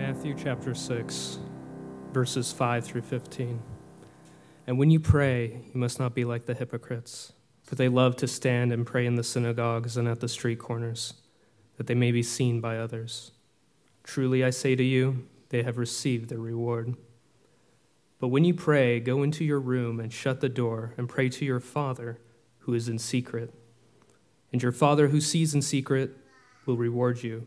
Matthew chapter 6, verses 5 through 15. And when you pray, you must not be like the hypocrites, for they love to stand and pray in the synagogues and at the street corners, that they may be seen by others. Truly I say to you, they have received their reward. But when you pray, go into your room and shut the door and pray to your Father who is in secret. And your Father who sees in secret will reward you.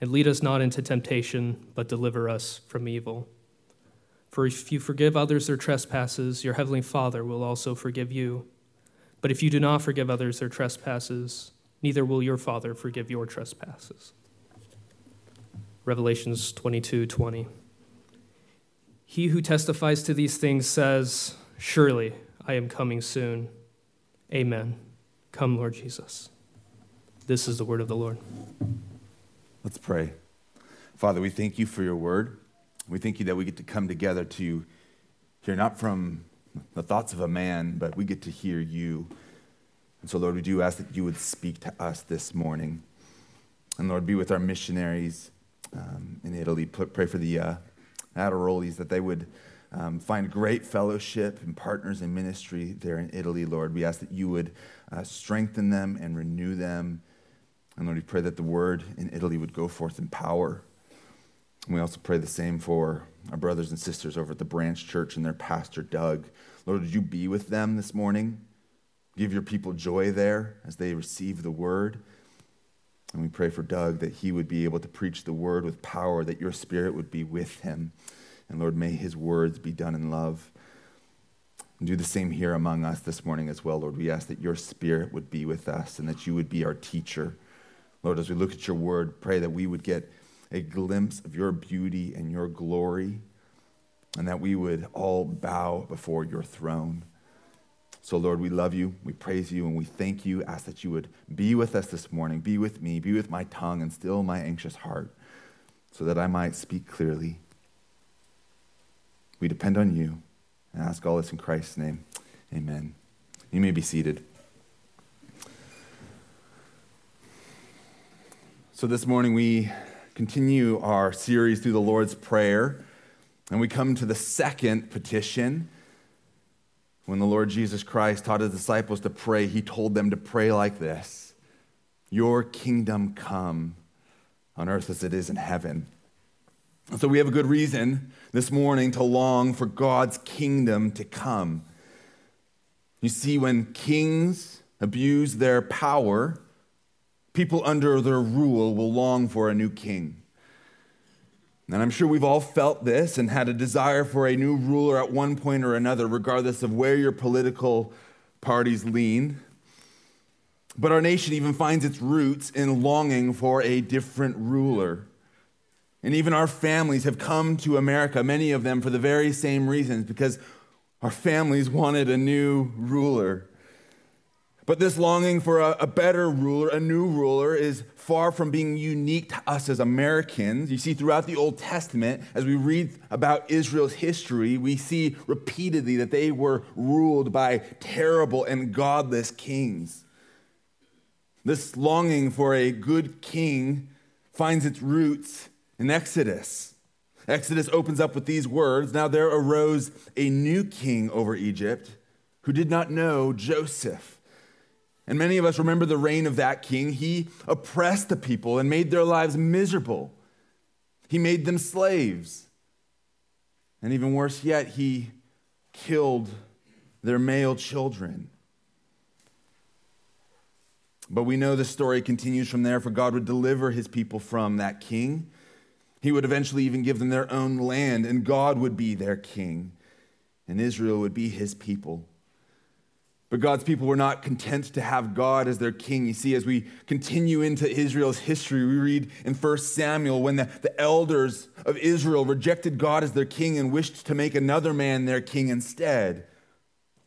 and lead us not into temptation, but deliver us from evil. For if you forgive others their trespasses, your heavenly Father will also forgive you. But if you do not forgive others their trespasses, neither will your Father forgive your trespasses. Revelations 22 20. He who testifies to these things says, Surely I am coming soon. Amen. Come, Lord Jesus. This is the word of the Lord. Let's pray. Father, we thank you for your word. We thank you that we get to come together to hear not from the thoughts of a man, but we get to hear you. And so, Lord, we do ask that you would speak to us this morning. And Lord, be with our missionaries um, in Italy. Pray for the uh, that they would um, find great fellowship and partners in ministry there in Italy, Lord. We ask that you would uh, strengthen them and renew them and Lord, we pray that the word in Italy would go forth in power. And we also pray the same for our brothers and sisters over at the branch church and their pastor, Doug. Lord, would you be with them this morning? Give your people joy there as they receive the word. And we pray for Doug that he would be able to preach the word with power, that your spirit would be with him. And Lord, may his words be done in love. And do the same here among us this morning as well, Lord. We ask that your spirit would be with us and that you would be our teacher. Lord, as we look at your word, pray that we would get a glimpse of your beauty and your glory, and that we would all bow before your throne. So, Lord, we love you, we praise you, and we thank you. Ask that you would be with us this morning, be with me, be with my tongue, and still my anxious heart, so that I might speak clearly. We depend on you and ask all this in Christ's name. Amen. You may be seated. So, this morning we continue our series through the Lord's Prayer, and we come to the second petition. When the Lord Jesus Christ taught his disciples to pray, he told them to pray like this Your kingdom come on earth as it is in heaven. So, we have a good reason this morning to long for God's kingdom to come. You see, when kings abuse their power, people under their rule will long for a new king. And I'm sure we've all felt this and had a desire for a new ruler at one point or another, regardless of where your political parties lean. But our nation even finds its roots in longing for a different ruler. And even our families have come to America, many of them for the very same reasons, because our families wanted a new ruler. But this longing for a, a, better ruler, a new ruler, is far from being unique to us as Americans. You see, throughout the Old Testament, as we read about Israel's history, we see repeatedly that they were ruled by terrible and godless kings. This longing for a good king finds its roots in Exodus. Exodus opens up with these words Now there arose a new king over Egypt who did not know Joseph. And many of us remember the reign of that king. He oppressed the people and made their lives miserable. He made them slaves. And even worse yet, he killed their male children. But we know the story continues from there, for God would deliver his people from that king. He would eventually even give them their own land, and God would be their king, and Israel would be his people. But God's people were not content to have God as their king. You see, as we continue into Israel's history, we read in 1 Samuel when the, the elders of Israel rejected God as their king and wished to make another man their king instead.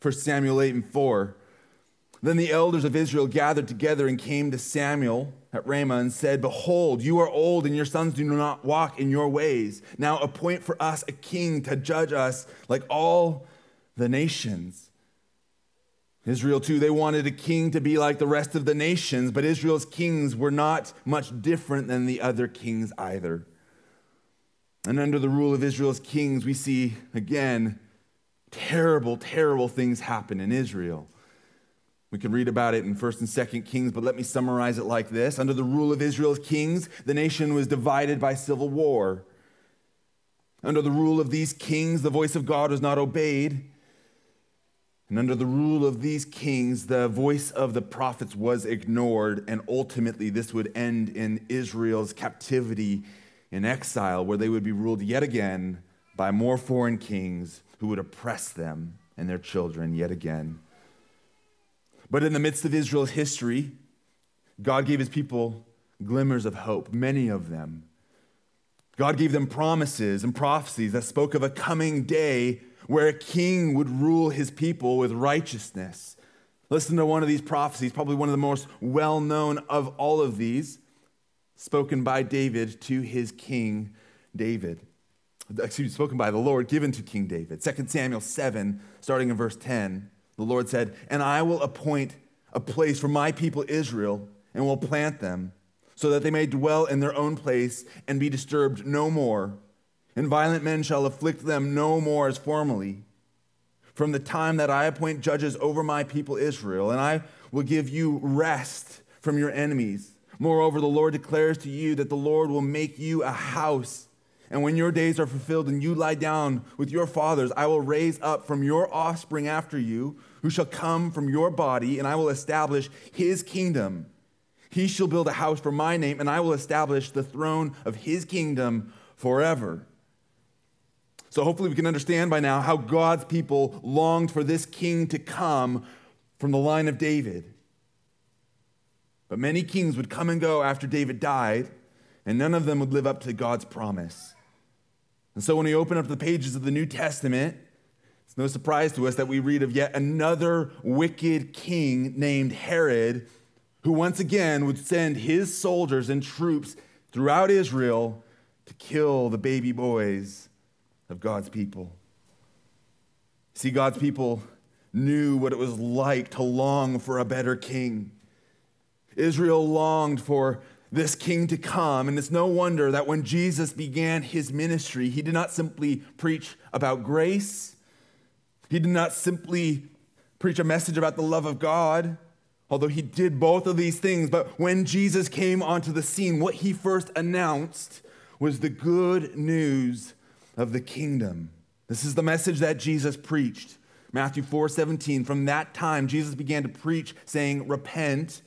1 Samuel 8 and 4. Then the elders of Israel gathered together and came to Samuel at Ramah and said, Behold, you are old, and your sons do not walk in your ways. Now appoint for us a king to judge us like all the nations. Israel, too, they wanted a king to be like the rest of the nations, but Israel's kings were not much different than the other kings either. And under the rule of Israel's kings, we see again terrible, terrible things happen in Israel. We can read about it in 1st and 2nd Kings, but let me summarize it like this. Under the rule of Israel's kings, the nation was divided by civil war. Under the rule of these kings, the voice of God was not obeyed. And under the rule of these kings, the voice of the prophets was ignored, and ultimately this would end in Israel's captivity in exile, where they would be ruled yet again by more foreign kings who would oppress them and their children yet again. But in the midst of Israel's history, God gave his people glimmers of hope, many of them. God gave them promises and prophecies that spoke of a coming day where a king would rule his people with righteousness. Listen to one of these prophecies, probably one of the most well known of all of these, spoken by David to his king David. Excuse me, spoken by the Lord, given to King David. 2 Samuel 7, starting in verse 10, the Lord said, And I will appoint a place for my people Israel, and will plant them, so that they may dwell in their own place and be disturbed no more and violent men shall afflict them no more as formerly. From the time that I appoint judges over my people Israel, and I will give you rest from your enemies. Moreover, the Lord declares to you that the Lord will make you a house. And when your days are fulfilled and you lie down with your fathers, I will raise up from your offspring after you, who shall come from your body, and I will establish his kingdom. He shall build a house for my name, and I will establish the throne of his kingdom forever. So hopefully we can understand by now how God's people longed for this king to come from the line of David. But many kings would come and go after David died, and none of them would live up to God's promise. And so when we open up the pages of the New Testament, it's no surprise to us that we read of yet another wicked king named Herod, who once again would send his soldiers and troops throughout Israel to kill the baby boys of God's people. See, God's people knew what it was like to long for a better king. Israel longed for this king to come, and it's no wonder that when Jesus began his ministry, he did not simply preach about grace, he did not simply preach a message about the love of God. Although he did both of these things, but when Jesus came onto the scene, what he first announced was the good news of the kingdom. This is the message that Jesus preached. Matthew 4 17. From that time, Jesus began to preach, saying, Repent,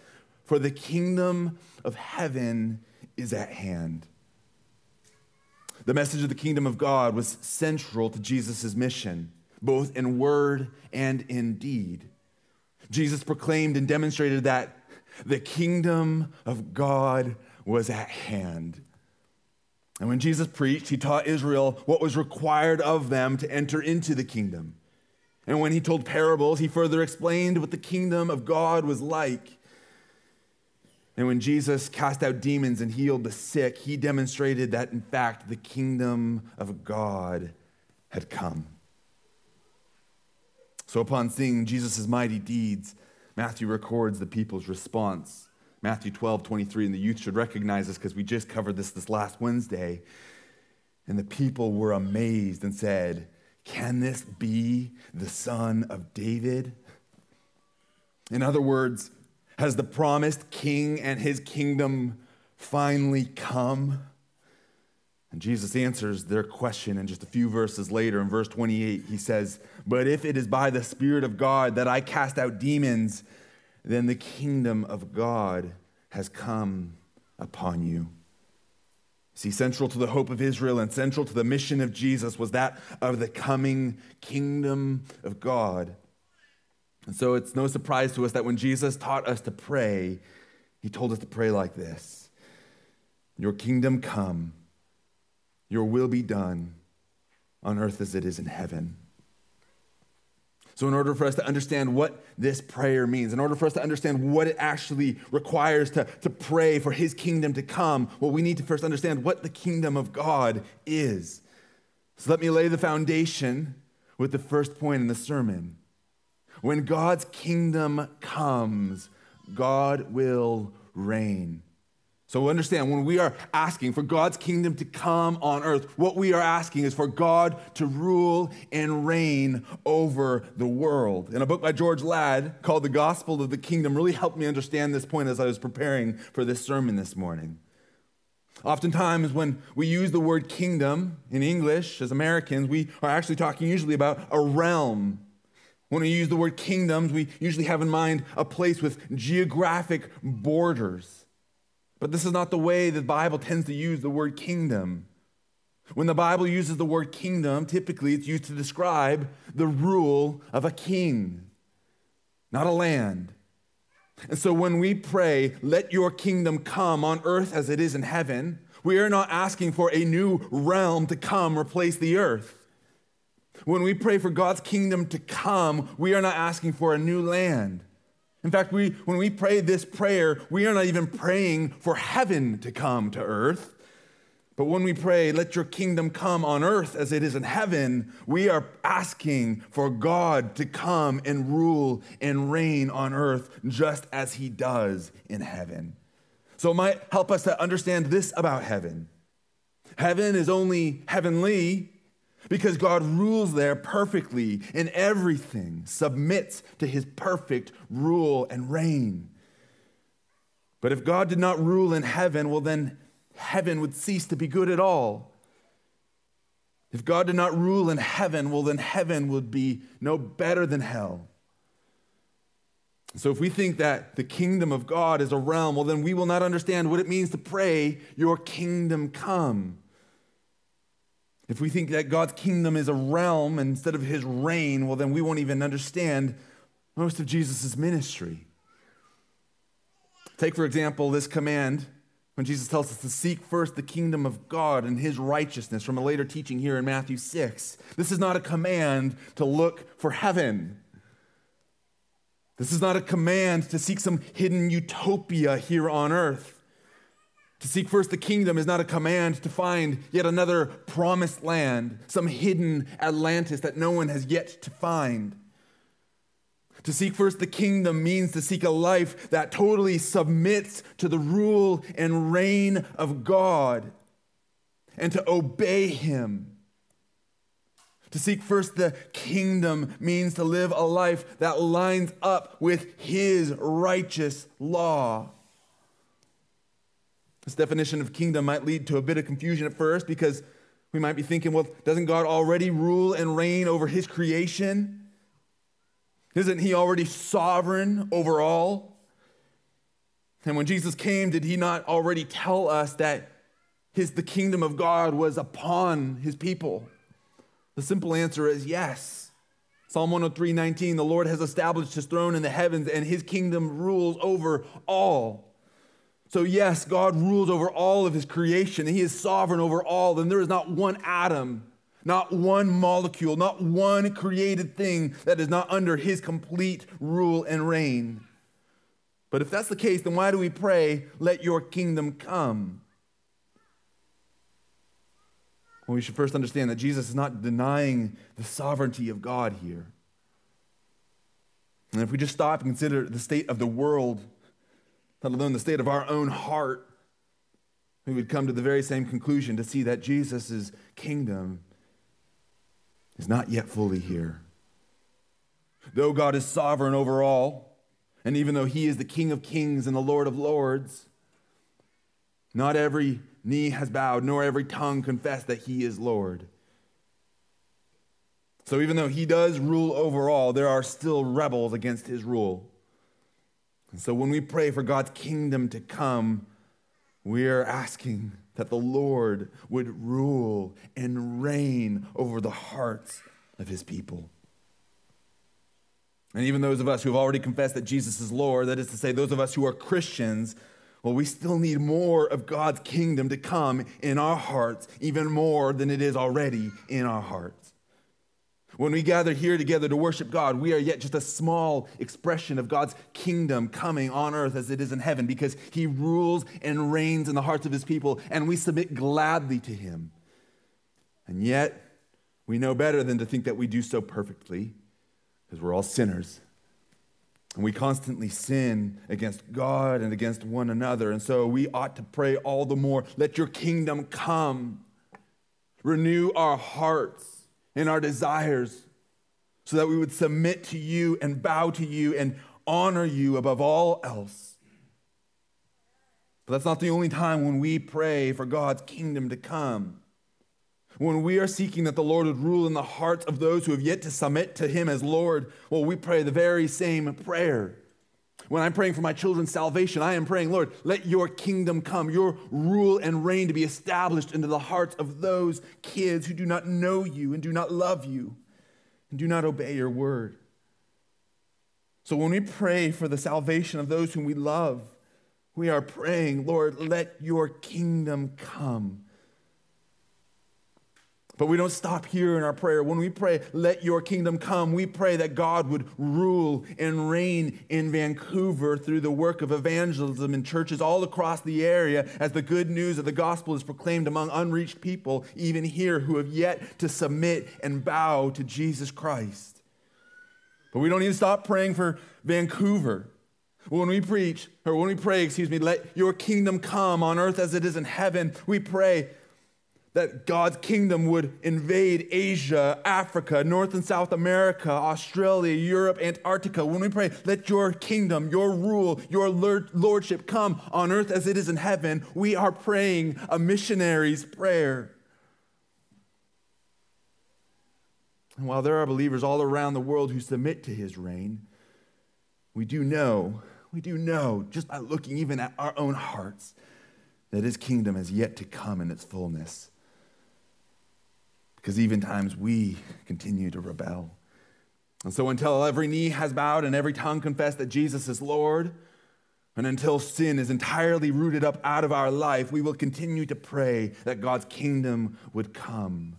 for the kingdom of heaven is at hand. The message of the kingdom of God was central to Jesus' mission, both in word and in deed. Jesus proclaimed and demonstrated that the kingdom of God was at hand. And when Jesus preached, he taught Israel what was required of them to enter into the kingdom. And when he told parables, he further explained what the kingdom of God was like. And when Jesus cast out demons and healed the sick, he demonstrated that, in fact, the kingdom of God had come. So, upon seeing Jesus' mighty deeds, Matthew records the people's response. Matthew 12, 23, and the youth should recognize this because we just covered this this last Wednesday. And the people were amazed and said, Can this be the son of David? In other words, has the promised king and his kingdom finally come? And Jesus answers their question and just a few verses later. In verse 28, he says, But if it is by the Spirit of God that I cast out demons, then the kingdom of God has come upon you. See, central to the hope of Israel and central to the mission of Jesus was that of the coming kingdom of God. And so it's no surprise to us that when Jesus taught us to pray, he told us to pray like this Your kingdom come, your will be done on earth as it is in heaven. So, in order for us to understand what this prayer means, in order for us to understand what it actually requires to, to pray for his kingdom to come, well, we need to first understand what the kingdom of God is. So, let me lay the foundation with the first point in the sermon. When God's kingdom comes, God will reign. So understand, when we are asking for God's kingdom to come on earth, what we are asking is for God to rule and reign over the world. And a book by George Ladd called The Gospel of the Kingdom really helped me understand this point as I was preparing for this sermon this morning. Oftentimes, when we use the word kingdom in English as Americans, we are actually talking usually about a realm. When we use the word kingdoms, we usually have in mind a place with geographic borders. But this is not the way the Bible tends to use the word kingdom. When the Bible uses the word kingdom, typically it's used to describe the rule of a king, not a land. And so when we pray, let your kingdom come on earth as it is in heaven, we are not asking for a new realm to come replace the earth. When we pray for God's kingdom to come, we are not asking for a new land. In fact, we, when we pray this prayer, we are not even praying for heaven to come to earth. But when we pray, let your kingdom come on earth as it is in heaven, we are asking for God to come and rule and reign on earth just as he does in heaven. So it might help us to understand this about heaven. Heaven is only heavenly because God rules there perfectly and everything submits to his perfect rule and reign. But if God did not rule in heaven, well, then heaven would cease to be good at all. If God did not rule in heaven, well, then heaven would be no better than hell. So, if we think that the kingdom of God is a realm, well, then we will not understand what it means to pray, Your kingdom come. If we think that God's kingdom is a realm instead of his reign, well, then we won't even understand most of Jesus' ministry. Take, for example, this command when Jesus tells us to seek first the kingdom of God and his righteousness from a later teaching here in Matthew 6. This is not a command to look for heaven. This is not a command to seek some hidden utopia here on earth. To seek first the kingdom is not a command to find yet another promised land, some hidden Atlantis that no one has yet to find. To seek first the kingdom means to seek a life that totally submits to the rule and reign of God and to obey Him. To seek first the kingdom means to live a life that lines up with His righteous law. This definition of kingdom might lead to a bit of confusion at first because we might be thinking, well, doesn't God already rule and reign over his creation? Isn't he already sovereign over all? And when Jesus came, did he not already tell us that his, the kingdom of God was upon his people? The simple answer is yes. Psalm 103 19, the Lord has established his throne in the heavens, and his kingdom rules over all. So, yes, God rules over all of his creation, and he is sovereign over all, and there is not one atom, not one molecule, not one created thing that is not under his complete rule and reign. But if that's the case, then why do we pray, let your kingdom come? Well, we should first understand that Jesus is not denying the sovereignty of God here. And if we just stop and consider the state of the world let alone the state of our own heart, we would come to the very same conclusion to see that Jesus' kingdom is not yet fully here. Though God is sovereign over all, and even though he is the King of kings and the Lord of lords, not every knee has bowed, nor every tongue confessed that he is Lord. So even though he does rule over all, there are still rebels against his rule. And so when we pray for God's kingdom to come, we are asking that the Lord would rule and reign over the hearts of his people. And even those of us who have already confessed that Jesus is Lord, that is to say, those of us who are Christians, well, we still need more of God's kingdom to come in our hearts, even more than it is already in our hearts. When we gather here together to worship God, we are yet just a small expression of God's kingdom coming on earth as it is in heaven because He rules and reigns in the hearts of His people, and we submit gladly to Him. And yet, we know better than to think that we do so perfectly because we're all sinners. And we constantly sin against God and against one another. And so we ought to pray all the more let your kingdom come. Renew our hearts and our desires so that we would submit to you and bow to you and honor you above all else. But that's not the only time when we pray for God's kingdom to come. When we are seeking that the Lord would rule in the hearts of those who have yet to submit to Him as Lord, well, we pray the very same prayer. When I'm praying for my children's salvation, I am praying, Lord, let your kingdom come, your rule and reign to be established into the hearts of those kids who do not know you and do not love you and do not obey your word. So when we pray for the salvation of those whom we love, we are praying, Lord, let your kingdom come. But we don't stop here in our prayer. When we pray, let your kingdom come, we pray that God would rule and reign in Vancouver through the work of evangelism in churches all across the area as the good news of the gospel is proclaimed among unreached people, even here, who have yet to submit and bow to Jesus Christ. But we don't to stop praying for Vancouver. When we preach, or when we pray, excuse me, let your kingdom come on earth as it is in heaven, we pray that God's kingdom would invade Asia, Africa, North and South America, Australia, Europe, Antarctica. When we pray, let your kingdom, your rule, your lordship come on earth as it is in heaven, we are praying a missionary's prayer. And while there are believers all around the world who submit to his reign, we do know, we do know, just by looking even at our own hearts, that his kingdom is yet to come in its fullness because even times we continue to rebel. And so, until every knee has bowed and every tongue confessed that Jesus is Lord, and until sin is entirely rooted up out of our life, we will continue to pray that God's kingdom would come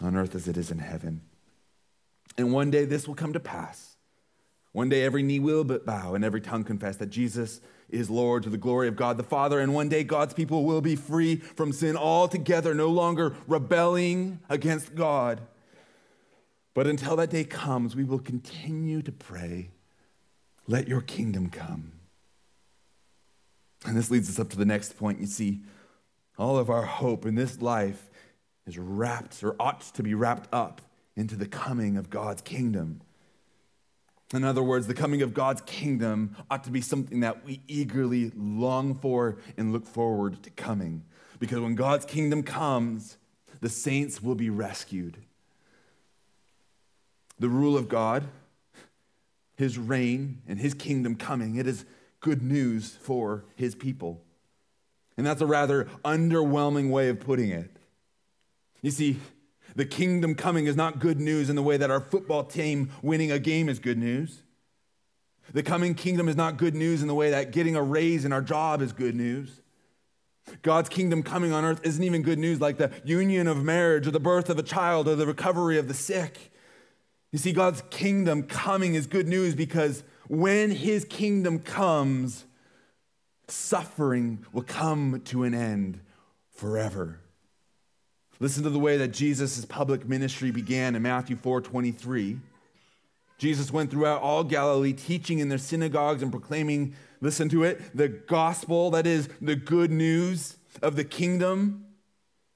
on earth as it is in heaven. And one day this will come to pass. One day every knee will bow and every tongue confess that Jesus is Lord to the glory of God the Father. And one day God's people will be free from sin altogether, no longer rebelling against God. But until that day comes, we will continue to pray, let your kingdom come. And this leads us up to the next point. You see, all of our hope in this life is wrapped or ought to be wrapped up into the coming of God's kingdom. In other words, the coming of God's kingdom ought to be something that we eagerly long for and look forward to coming. Because when God's kingdom comes, the saints will be rescued. The rule of God, his reign, and his kingdom coming, it is good news for his people. And that's a rather underwhelming way of putting it. You see, the kingdom coming is not good news in the way that our football team winning a game is good news. The coming kingdom is not good news in the way that getting a raise in our job is good news. God's kingdom coming on earth isn't even good news like the union of marriage or the birth of a child or the recovery of the sick. You see, God's kingdom coming is good news because when his kingdom comes, suffering will come to an end forever. Listen to the way that Jesus' public ministry began in Matthew 4 23. Jesus went throughout all Galilee, teaching in their synagogues and proclaiming, listen to it, the gospel, that is, the good news of the kingdom.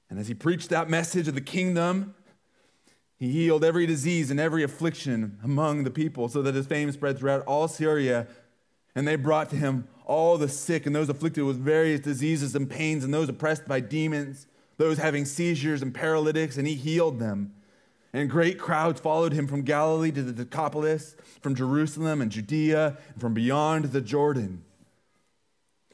And as he preached that message of the kingdom, he healed every disease and every affliction among the people so that his fame spread throughout all Syria. And they brought to him all the sick and those afflicted with various diseases and pains and those oppressed by demons those having seizures and paralytics, and he healed them. And great crowds followed him from Galilee to the Decapolis, from Jerusalem and Judea, and from beyond the Jordan.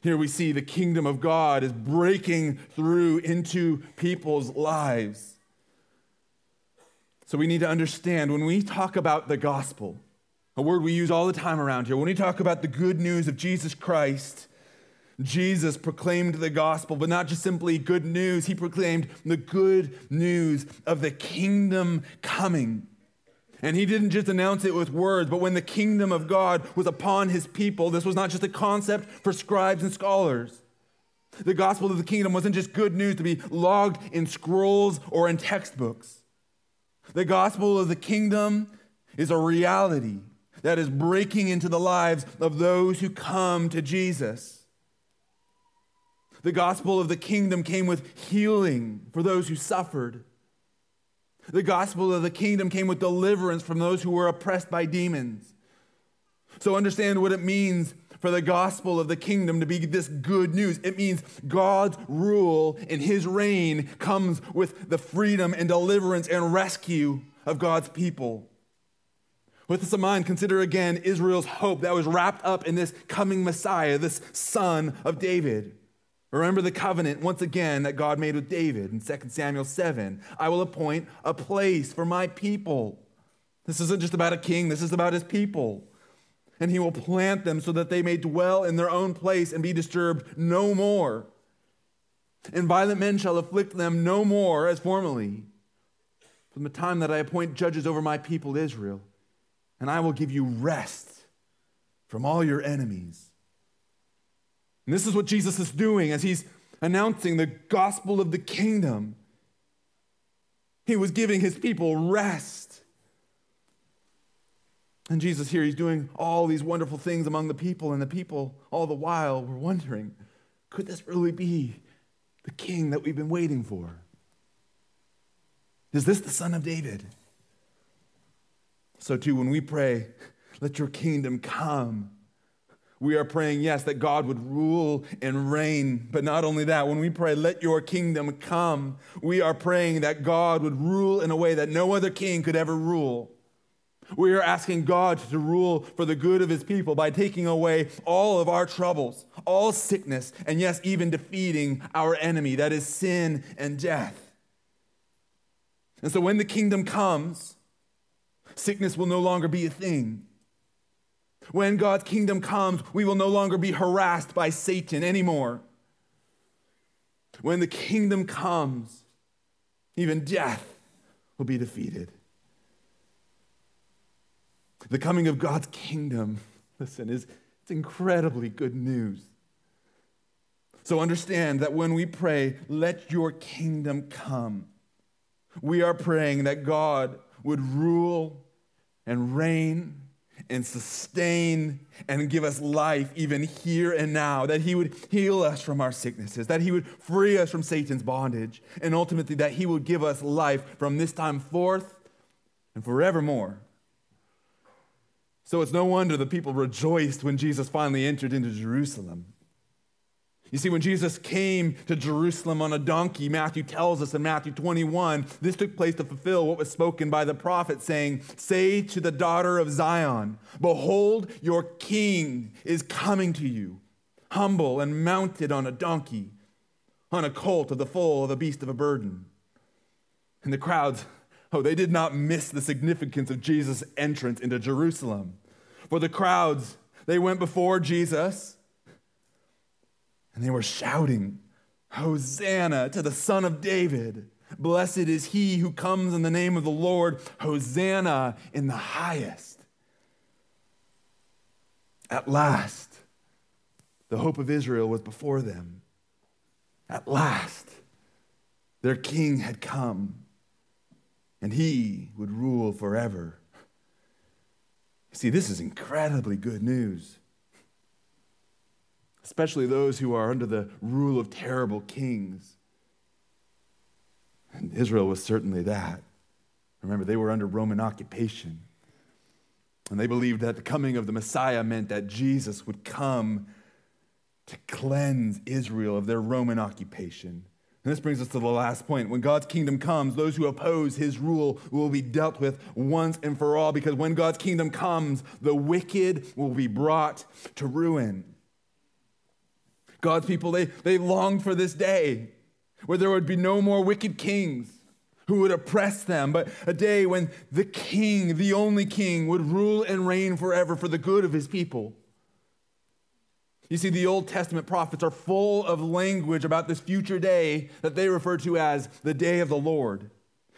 Here we see the kingdom of God is breaking through into people's lives. So we need to understand when we talk about the gospel, a word we use all the time around here. When we talk about the good news of Jesus Christ, Jesus proclaimed the gospel, but not just simply good news. He proclaimed the good news of the kingdom coming. And he didn't just announce it with words, but when the kingdom of God was upon his people, this was not just a concept for scribes and scholars. The gospel of the kingdom wasn't just good news to be logged in scrolls or in textbooks. The gospel of the kingdom is a reality that is breaking into the lives of those who come to Jesus. The gospel of the kingdom came with healing for those who suffered. The gospel of the kingdom came with deliverance from those who were oppressed by demons. So understand what it means for the gospel of the kingdom to be this good news. It means God's rule and his reign comes with the freedom and deliverance and rescue of God's people. With this in mind, consider again Israel's hope that was wrapped up in this coming Messiah, this son of David. Remember the covenant once again that God made with David in 2 Samuel 7. I will appoint a place for my people. This isn't just about a king, this is about his people. And he will plant them so that they may dwell in their own place and be disturbed no more. And violent men shall afflict them no more as formerly. From the time that I appoint judges over my people Israel, and I will give you rest from all your enemies. And this is what Jesus is doing as he's announcing the gospel of the kingdom. He was giving his people rest. And Jesus here, he's doing all these wonderful things among the people, and the people all the while were wondering could this really be the king that we've been waiting for? Is this the son of David? So, too, when we pray, let your kingdom come. We are praying, yes, that God would rule and reign. But not only that, when we pray, let your kingdom come, we are praying that God would rule in a way that no other king could ever rule. We are asking God to rule for the good of his people by taking away all of our troubles, all sickness, and yes, even defeating our enemy, that is sin and death. And so when the kingdom comes, sickness will no longer be a thing. When God's kingdom comes, we will no longer be harassed by Satan anymore. When the kingdom comes, even death will be defeated. The coming of God's kingdom, listen, is it's incredibly good news. So understand that when we pray, let your kingdom come, we are praying that God would rule and reign and sustain and give us life even here and now, that He would heal us from our sicknesses, that He would free us from Satan's bondage, and ultimately that He would give us life from this time forth and forevermore. So it's no wonder the people rejoiced when Jesus finally entered into Jerusalem. You see, when Jesus came to Jerusalem on a donkey, Matthew tells us in Matthew 21, this took place to fulfill what was spoken by the prophet, saying, Say to the daughter of Zion, Behold, your king is coming to you, humble and mounted on a donkey, on a colt of the foal of a beast of a burden. And the crowds, oh, they did not miss the significance of Jesus' entrance into Jerusalem. For the crowds, they went before Jesus and they were shouting, Hosanna to the Son of David. Blessed is he who comes in the name of the Lord. Hosanna in the highest. At last, the hope of Israel was before them. At last, their king had come, and he would rule forever. See, this is incredibly good news especially those who are under the rule of terrible kings. And Israel was certainly that. Remember, they were under Roman occupation. And they believed that the coming of the Messiah meant that Jesus would come to cleanse Israel of their Roman occupation. And this brings us to the last point. When God's kingdom comes, those who oppose his rule will be dealt with once and for all, because when God's kingdom comes, the wicked will be brought to ruin. God's people, they, they longed for this day where there would be no more wicked kings, who would oppress them, but a day when the king, the only king, would rule and reign forever for the good of his people. You see, the Old Testament prophets are full of language about this future day that they refer to as the day of the Lord.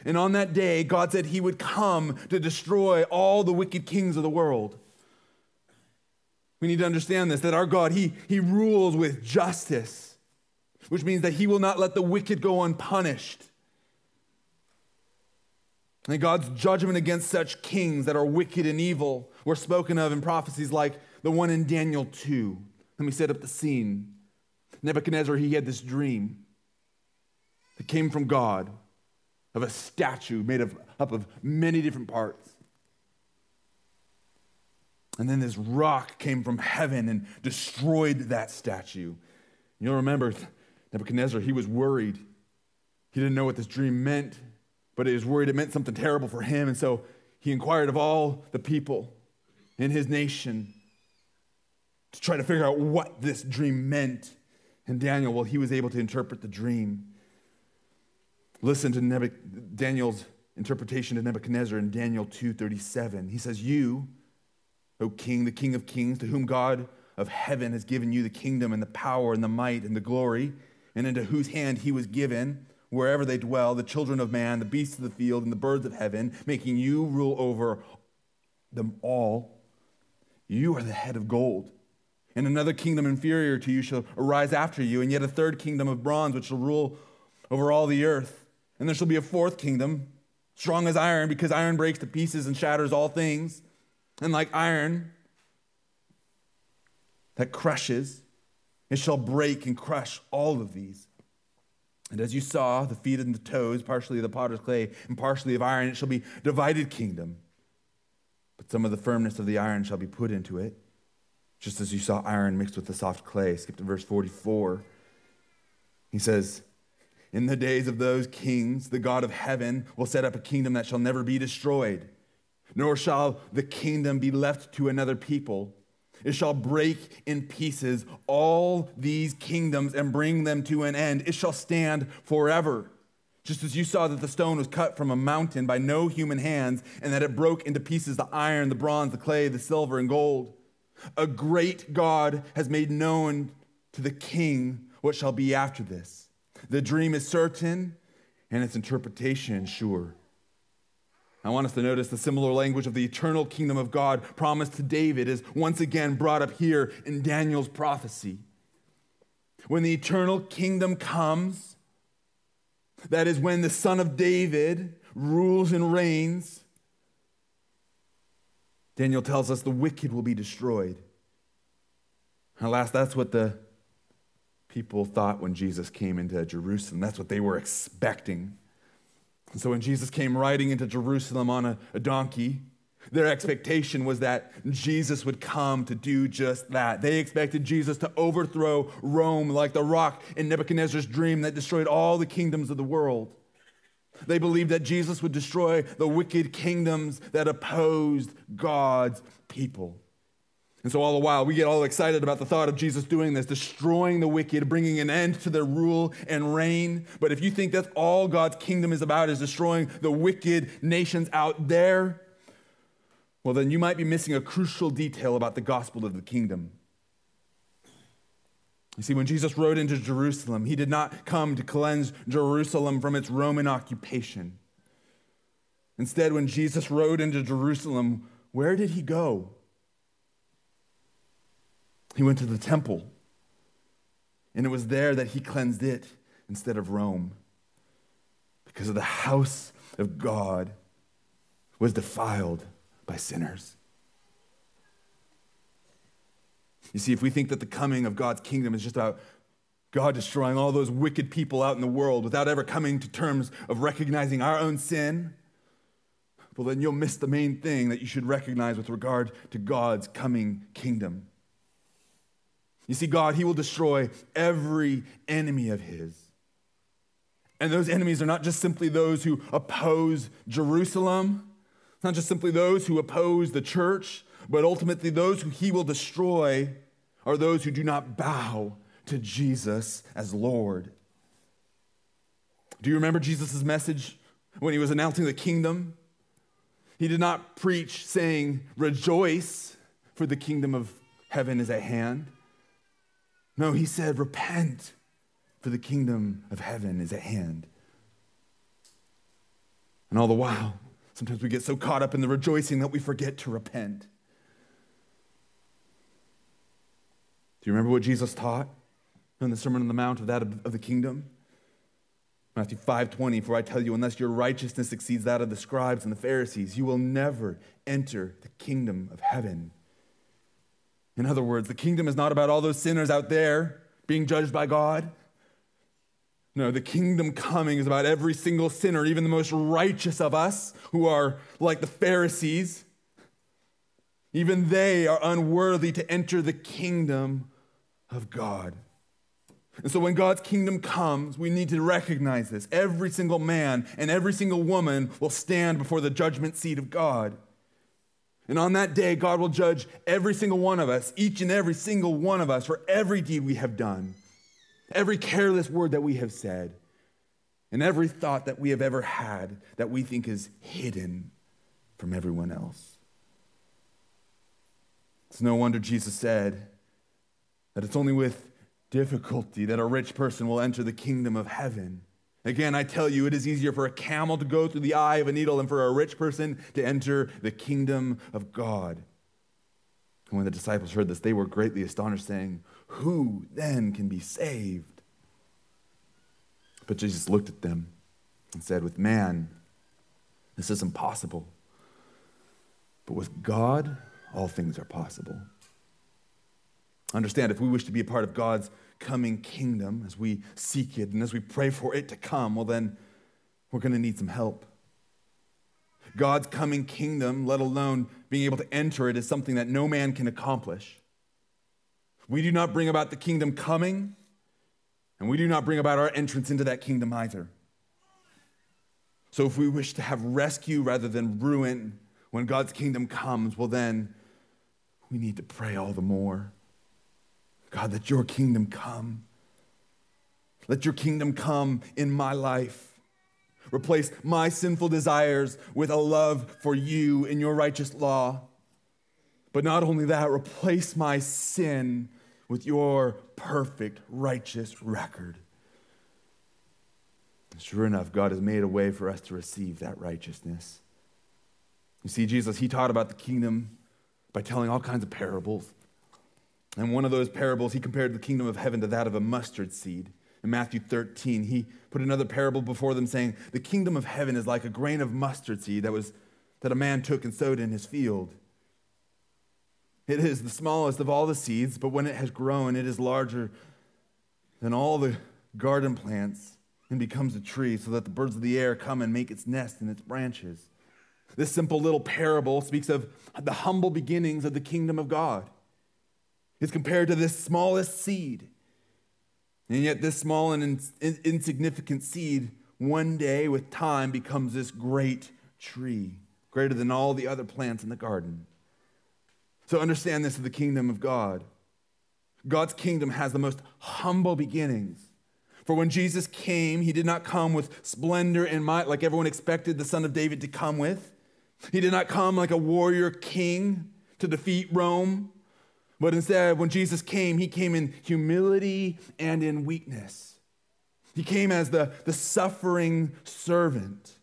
And on that day, God said he would come to destroy all the wicked kings of the world. We need to understand this that our God, he, he rules with justice, which means that he will not let the wicked go unpunished. And God's judgment against such kings that are wicked and evil were spoken of in prophecies like the one in Daniel 2. Let me set up the scene. Nebuchadnezzar, he had this dream that came from God of a statue made of, up of many different parts. And then this rock came from heaven and destroyed that statue. You'll remember Nebuchadnezzar, he was worried. He didn't know what this dream meant, but he was worried it meant something terrible for him. And so he inquired of all the people in his nation to try to figure out what this dream meant. And Daniel, well, he was able to interpret the dream. Listen to Nebuch- Daniel's interpretation to Nebuchadnezzar in Daniel 2:37. He says, "You, O king, the king of kings, to whom God of heaven has given you the kingdom and the power and the might and the glory, and into whose hand he was given, wherever they dwell, the children of man, the beasts of the field, and the birds of heaven, making you rule over them all. You are the head of gold. And another kingdom inferior to you shall arise after you, and yet a third kingdom of bronze, which shall rule over all the earth. And there shall be a fourth kingdom, strong as iron, because iron breaks to pieces and shatters all things. And like iron that crushes, it shall break and crush all of these. And as you saw, the feet and the toes, partially of the potter's clay and partially of iron, it shall be divided kingdom. But some of the firmness of the iron shall be put into it, just as you saw iron mixed with the soft clay. Skip to verse 44. He says, In the days of those kings, the God of heaven will set up a kingdom that shall never be destroyed nor shall the kingdom be left to another people. It shall break in pieces all these kingdoms and bring them to an end. It shall stand forever. Just as you saw that the stone was cut from a mountain by no human hands, and that it broke into pieces the iron, the bronze, the clay, the silver, and gold. A great God has made known to the king what shall be after this. The dream is certain, and its interpretation sure. I want us to notice the similar language of the eternal kingdom of God promised to David is once again brought up here in Daniel's prophecy. When the eternal kingdom comes, that is when the son of David rules and reigns, Daniel tells us the wicked will be destroyed. Alas, that's what the people thought when Jesus came into Jerusalem. That's what they were expecting. And so when Jesus came riding into Jerusalem on a, a donkey, their expectation was that Jesus would come to do just that. They expected Jesus to overthrow Rome like the rock in Nebuchadnezzar's dream that destroyed all the kingdoms of the world. They believed that Jesus would destroy the wicked kingdoms that opposed God's people. And so, all the while, we get all excited about the thought of Jesus doing this, destroying the wicked, bringing an end to their rule and reign. But if you think that's all God's kingdom is about, is destroying the wicked nations out there, well, then you might be missing a crucial detail about the gospel of the kingdom. You see, when Jesus rode into Jerusalem, he did not come to cleanse Jerusalem from its Roman occupation. Instead, when Jesus rode into Jerusalem, where did he go? He went to the temple, and it was there that he cleansed it instead of Rome because of the house of God was defiled by sinners. You see, if we think that the coming of God's kingdom is just about God destroying all those wicked people out in the world without ever coming to terms of recognizing our own sin, well, then you'll miss the main thing that you should recognize with regard to God's coming kingdom. You see, God, He will destroy every enemy of His. And those enemies are not just simply those who oppose Jerusalem, it's not just simply those who oppose the church, but ultimately those who He will destroy are those who do not bow to Jesus as Lord. Do you remember Jesus' message when he was announcing the kingdom. He did not preach saying, Rejoice, for the kingdom of heaven is at hand. No, he said, Repent, for the kingdom of heaven is at hand. And all the while, sometimes we get so caught up in the rejoicing that we forget to repent. Do you remember what Jesus taught in the Sermon on the Mount of that of, the kingdom? Matthew 5:20 For I tell you unless your righteousness exceeds that of the scribes and the Pharisees you will never enter the kingdom of heaven. In other words, the kingdom is not about all those sinners out there being judged by God. No, the kingdom coming is about every single sinner, even the most righteous of us who are like the Pharisees. Even they are unworthy to enter the kingdom of God. And so when God's kingdom comes, we need to recognize this. Every single man and every single woman will stand before the judgment seat of God. And on that day, God will judge every single one of us, each and every single one of us, for every deed we have done, every careless word that we have said, and every thought that we have ever had that we think is hidden from everyone else. It's no wonder Jesus said that it's only with difficulty that a rich person will enter the kingdom of heaven. Again, I tell you, it is easier for a camel to go through the eye of a needle than for a rich person to enter the kingdom of God. And when the disciples heard this, they were greatly astonished, saying, Who then can be saved? But Jesus looked at them and said, With man, this is impossible. But with God, all things are possible. Understand, if we wish to be a part of God's coming kingdom, as we seek it and as we pray for it to come, well, then we're going to need some help. God's coming kingdom, let alone being able to enter it, is something that no man can accomplish. We do not bring about the kingdom coming, and we do not bring about our entrance into that kingdom either. So, if we wish to have rescue rather than ruin when God's kingdom comes, well, then we need to pray all the more. God, let your kingdom come. Let your kingdom come in my life. Replace my sinful desires with a love for you and your righteous law. But not only that, replace my sin with your perfect, righteous record. Sure enough, God has made a way for us to receive that righteousness. You see, Jesus, he taught about the kingdom by telling all kinds of parables. And one of those parables, he compared the kingdom of heaven to that of a mustard seed. In Matthew 13, he put another parable before them saying, The kingdom of heaven is like a grain of mustard seed that, was, that a man took and sowed in his field. It is the smallest of all the seeds, but when it has grown, it is larger than all the garden plants and becomes a tree, so that the birds of the air come and make its nest in its branches. This simple little parable speaks of the humble beginnings of the kingdom of God is compared to this smallest seed. And yet, this small and in, insignificant seed, one day with time, becomes this great tree, greater than all the other plants in the garden. So, understand this of the kingdom of God. God's kingdom has the most humble beginnings. For when Jesus came, he did not come with splendor and might like everyone expected the son of David to come with. He did not come like a warrior king to defeat Rome. But instead, when Jesus came, he came in humility and in weakness. He came as the, the suffering servant.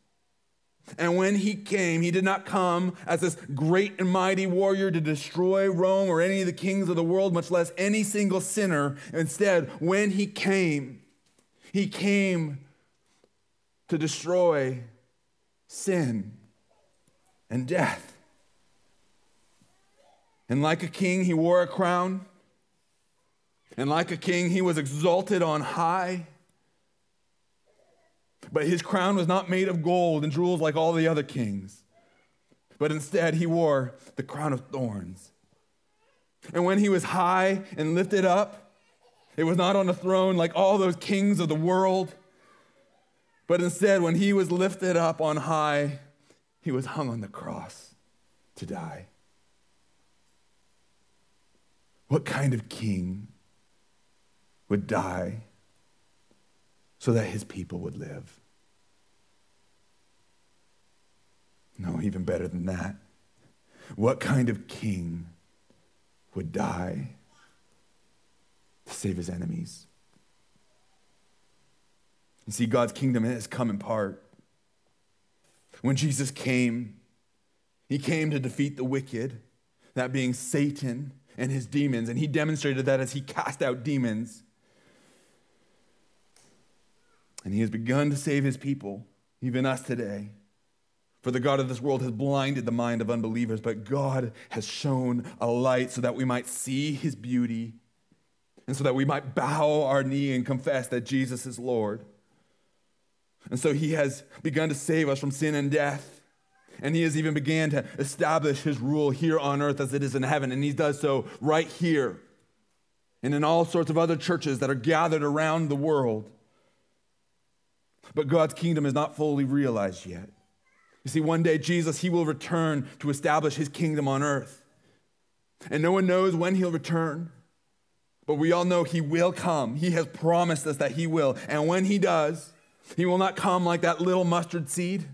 And when he came, he did not come as this great and mighty warrior to destroy Rome or any of the kings of the world, much less any single sinner. Instead, when he came, he came to destroy sin and death. And like a king, he wore a crown. And like a king, he was exalted on high. But his crown was not made of gold and jewels like all the other kings. But instead, he wore the crown of thorns. And when he was high and lifted up, it was not on a throne like all those kings of the world. But instead, when he was lifted up on high, he was hung on the cross to die. What kind of king would die so that his people would live? No, even better than that. What kind of king would die to save his enemies? You see, God's kingdom has come in part. When Jesus came, he came to defeat the wicked, that being Satan and his demons, and he demonstrated that as he cast out demons. And he has begun to save his people, even us today. For the God of this world has blinded the mind of unbelievers, but God has shown a light so that we might see his beauty and so that we might bow our knee and confess that Jesus is Lord. And so he has begun to save us from sin and death. And he has even began to establish his rule here on earth as it is in heaven. And he does so right here and in all sorts of other churches that are gathered around the world. But God's kingdom is not fully realized yet. You see, one day Jesus, he will return to establish his kingdom on earth. And no one knows when he'll return. But we all know he will come. He has promised us that he will. And when he does, he will not come like that little mustard seed.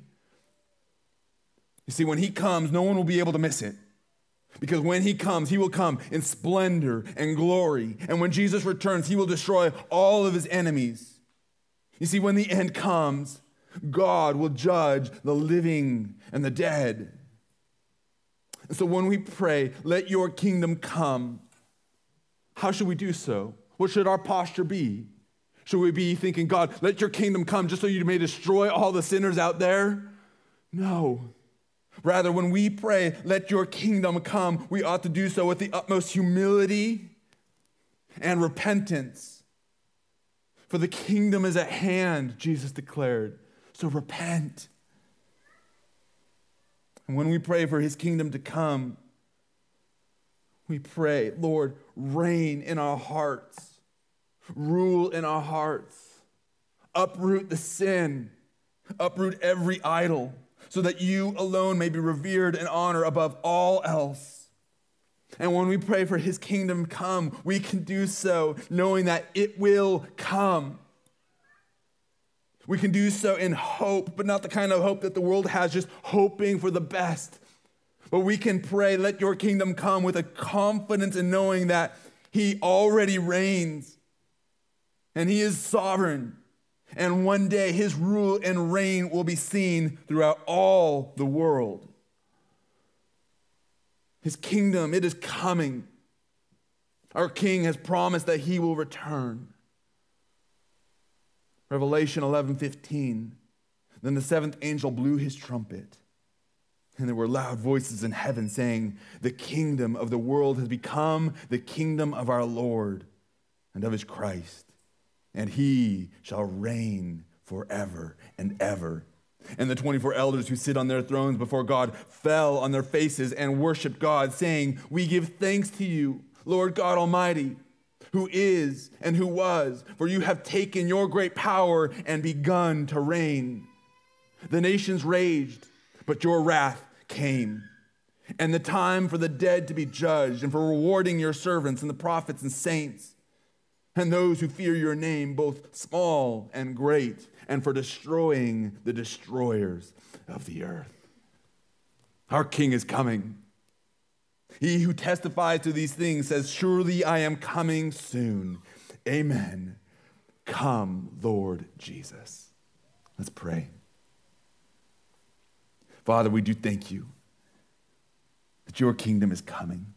You see, when he comes, no one will be able to miss it. Because when he comes, he will come in splendor and glory. And when Jesus returns, he will destroy all of his enemies. You see, when the end comes, God will judge the living and the dead. And so when we pray, let your kingdom come, how should we do so? What should our posture be? Should we be thinking, God, let your kingdom come just so you may destroy all the sinners out there? No. Rather, when we pray, let your kingdom come, we ought to do so with the utmost humility and repentance. For the kingdom is at hand, Jesus declared. So repent. And when we pray for his kingdom to come, we pray, Lord, reign in our hearts rule in our hearts. Uproot the sin, uproot every idol, so that you alone may be revered and honored above all else. And when we pray for his kingdom come, we can do so knowing that it will come. We can do so in hope, but not the kind of hope that the world has, just hoping for the best. But we can pray, let your kingdom come with a confidence in knowing that he already reigns and he is sovereign. And one day his rule and reign will be seen throughout all the world. His kingdom, it is coming. Our king has promised that he will return. Revelation 11 15. Then the seventh angel blew his trumpet, and there were loud voices in heaven saying, The kingdom of the world has become the kingdom of our Lord and of his Christ and he shall reign forever and ever. And the 24 elders who sit on their thrones before God fell on their faces and worshiped God, saying, We give thanks to you, Lord God Almighty, who is and who was, for you have taken your great power and begun to reign. The nations raged, but your wrath came. And the time for the dead to be judged, and for rewarding your servants and the prophets and saints and those who fear your name, both small and great, and for destroying the destroyers of the earth. Our King is coming. He who testifies to these things says, Surely I am coming soon. Amen. Come, Lord Jesus. Let's pray. Father, we do thank you that your kingdom is coming.